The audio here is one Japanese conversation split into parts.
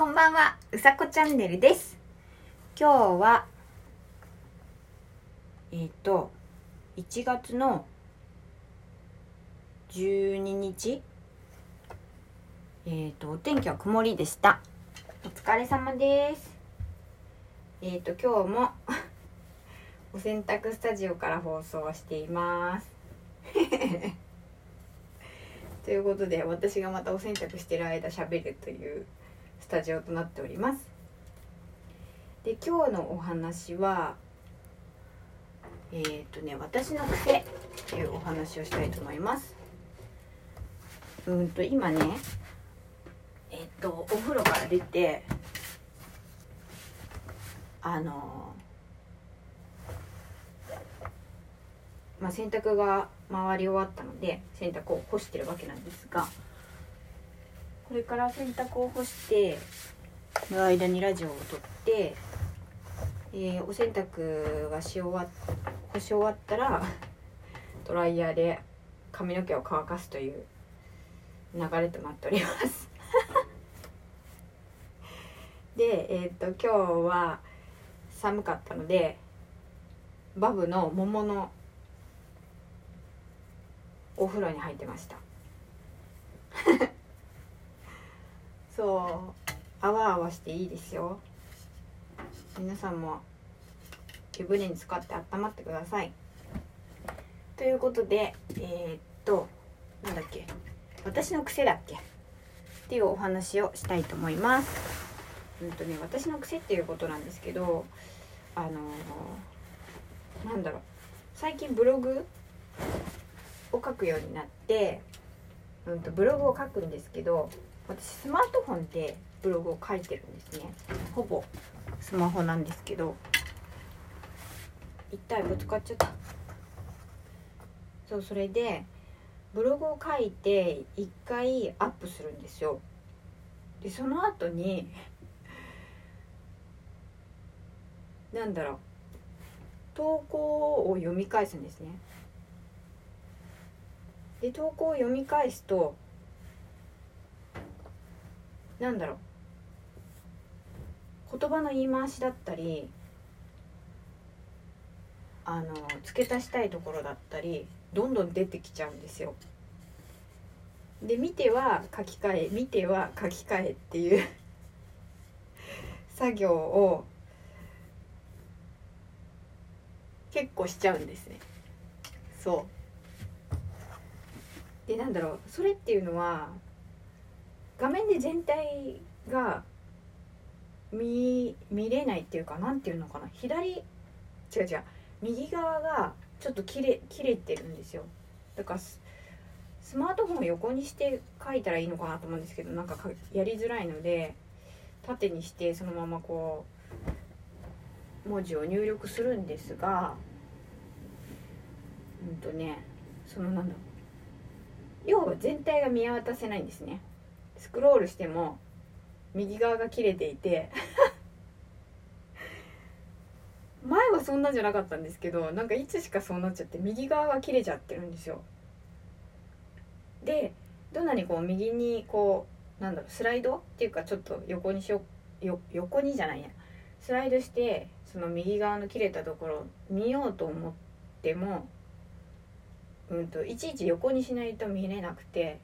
こんばんは、うさこチャンネルです。今日は、えっ、と、1月の12日、えっ、と、お天気は曇りでした。お疲れ様です。えっ、と、今日も お洗濯スタジオから放送しています。ということで、私がまたお洗濯してる間喋るというタジオとなっております。で今日のお話はえっ、ー、とね私の癖っていうお話をしたいと思います。うんと今ねえっ、とお風呂から出てあのまあ洗濯が回り終わったので洗濯を干してるわけなんですがこれから洗濯を干しての間にラジオを撮って、えーお洗濯がし終わ干し終わったら ドライヤーで髪の毛を乾かすという流れとなっております。でえっ、と今日は寒かったのでバブの桃のお風呂に入ってました。そうあわあわしていいですよ。皆さんも湯船に使って温まってください。ということでえー、っとなんだっけ私の癖だっけ？っていうお話をしたいと思います。うんとね私の癖っていうことなんですけどあのーなんだろう。最近ブログを書くようになって、うん、とブログを書くんですけど私スマートフォンでブログを書いてるんですね。ほぼ。スマホなんですけど。一体ぶつかっちゃった。そうそれでブログを書いて一回アップするんですよ。でその後になんだろう。投稿を読み返すんですね。で投稿を読み返すとなんだろう言葉の言い回しだったりあの付け足したいところだったりどんどん出てきちゃうんですよ。で見ては書き換え見ては書き換えっていう作業を結構しちゃうんですね。そうでなんだろうそれっていうのは画面で全体が見見れないっていうかなんていうのかな？左違う違う。右側がちょっと切れ切れてるんですよ。だからスマートフォンを横にして書いたらいいのかなと思うんですけどなんかやりづらいので縦にしてそのままこう文字を入力するんですがうんとねそのなんだ要は全体が見渡せないんですね。スクロールしても右側が切れていて 前はそんなんじゃなかったんですけどなんかいつしかそうなっちゃって右側が切れちゃってるんですよ。でどんなにこう右にこうなんだろうスライドっていうかちょっと横にしよよ横にじゃないや。スライドしてその右側の切れたところを見ようと思ってもうんといちいち横にしないと見れなくて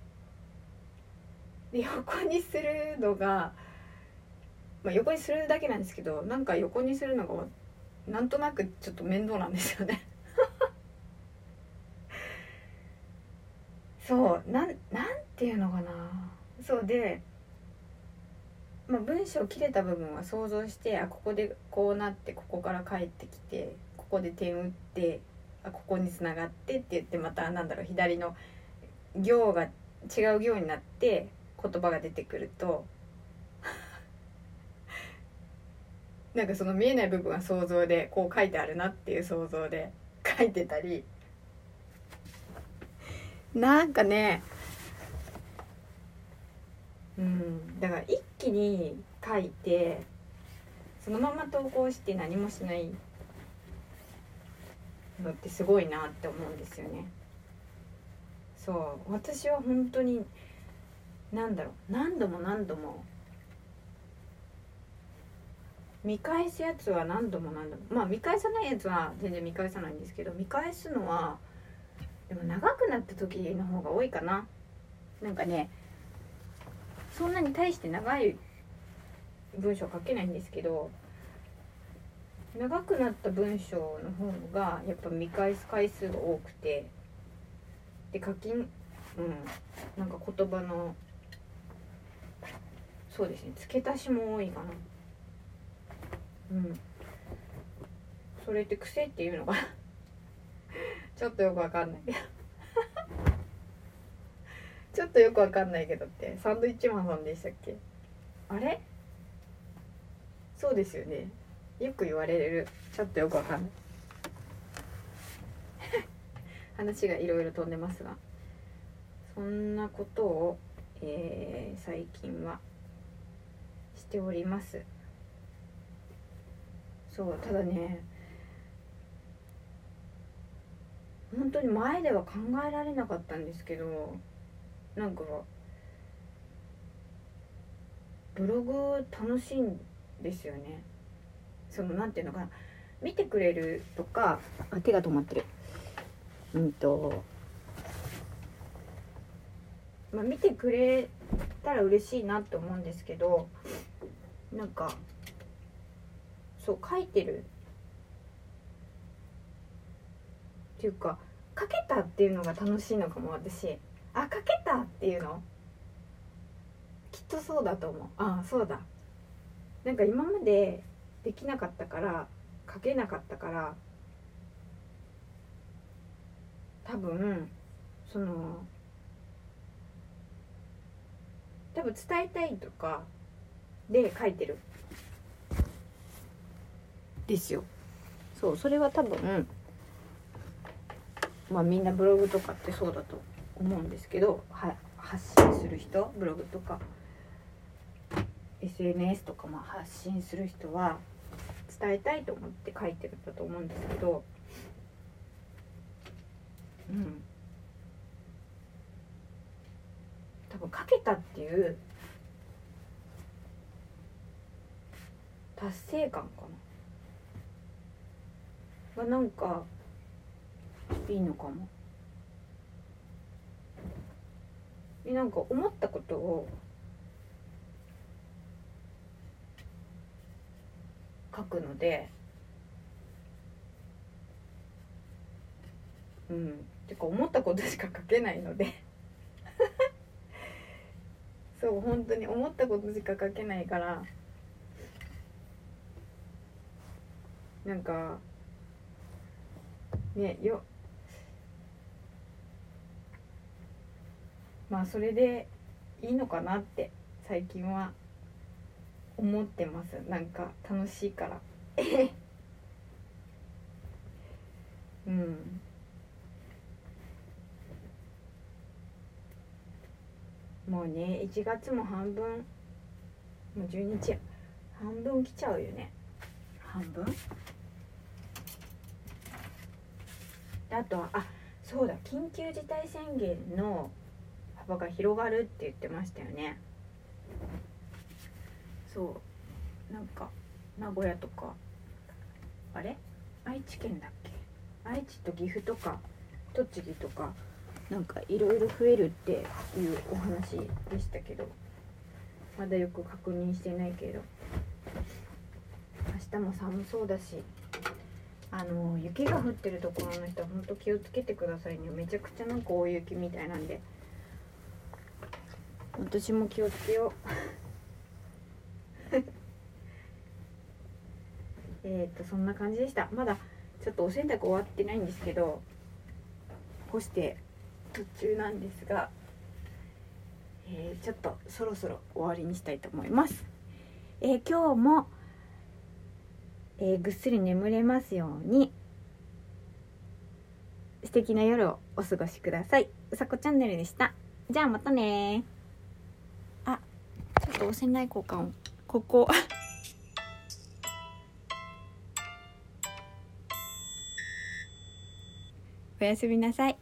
で横にするのが、まあ、横にするだけなんですけどなんか横にするのがなんとなくちょっと面倒なんですよね。そうなんなんていうのかな。そうで、まあ、文章切れた部分は想像してあここでこうなってここから帰ってきてここで点打ってあここに繋がってって言ってまたなんだろう左の行が違う行になって言葉が出てくると なんかその見えない部分は想像でこう書いてあるなっていう想像で 書いてたりなんかねうんだから一気に書いてそのまま投稿して何もしないのってすごいなって思うんですよね。そう私は本当に何だろう何度も何度も。見返すやつは何度も何度も。まあ見返さないやつは全然見返さないんですけど見返すのはでも長くなった時の方が多いかな。なんかねそんなに大して長い文章書けないんですけど長くなった文章の方がやっぱ見返す回数が多くてで書きうんなんか言葉のそうですね。付け足しも多いかな。うん。それって癖っていうのが ちょっとよくわかんない。ちょっとよくわかんないけどって。サンドイッチマンさんでしたっけ？あれ？そうですよね。よく言われる。ちょっとよくわかんない。話がいろいろ飛んでますが。そんなことを、えー、最近はしております。そうただね本当に前では考えられなかったんですけどなんかブログ楽しいんですよね。そのなんていうのかな。見てくれるとかあ手が止まってる。うんとまあ見てくれたら嬉しいなって思うんですけどなんかそう書いてる。っていうか書けたっていうのが楽しいのかも私。あ書けたっていうの？きっとそうだと思う。ああそうだ。なんか今までできなかったから書けなかったから多分その多分伝えたいとかで書いてる。ですよ。そうそれは多分まあみんなブログとかってそうだと思うんですけどは発信する人ブログとか SNS とかも発信する人は伝えたいと思って書いてるんだと思うんですけどうん多分書けたっていう達成感かな。がなんかいいのかも。なんか思ったことを書くのでうん。てか思ったことしか書けないので。う本当に思ったことしか書けないからなんかねよまあそれでいいのかなって最近は思ってます。なんか楽しいから。うん。もうね1月も半分もう12日半分来ちゃうよね。半分？あとはあそうだ緊急事態宣言の幅が広がるって言ってましたよね。そう。なんか名古屋とかあれ？愛知県だっけ？愛知と岐阜とか栃木とかなんかいろいろ増えるっていうお話でしたけどまだよく確認してないけど明日も寒そうだしあの雪が降ってるところの人は本当気をつけてくださいね。めちゃくちゃなんか大雪みたいなんで。私も気をつけよう。えっとそんな感じでした。まだちょっとお洗濯終わってないんですけど干して途中なんですが、えー、ちょっとそろそろ終わりにしたいと思います、えー、今日も、えー、ぐっすり眠れますように素敵な夜をお過ごしください。うさこチャンネルでした。じゃあまたね。あちょっと押せない交換を。ここ。おやすみなさい。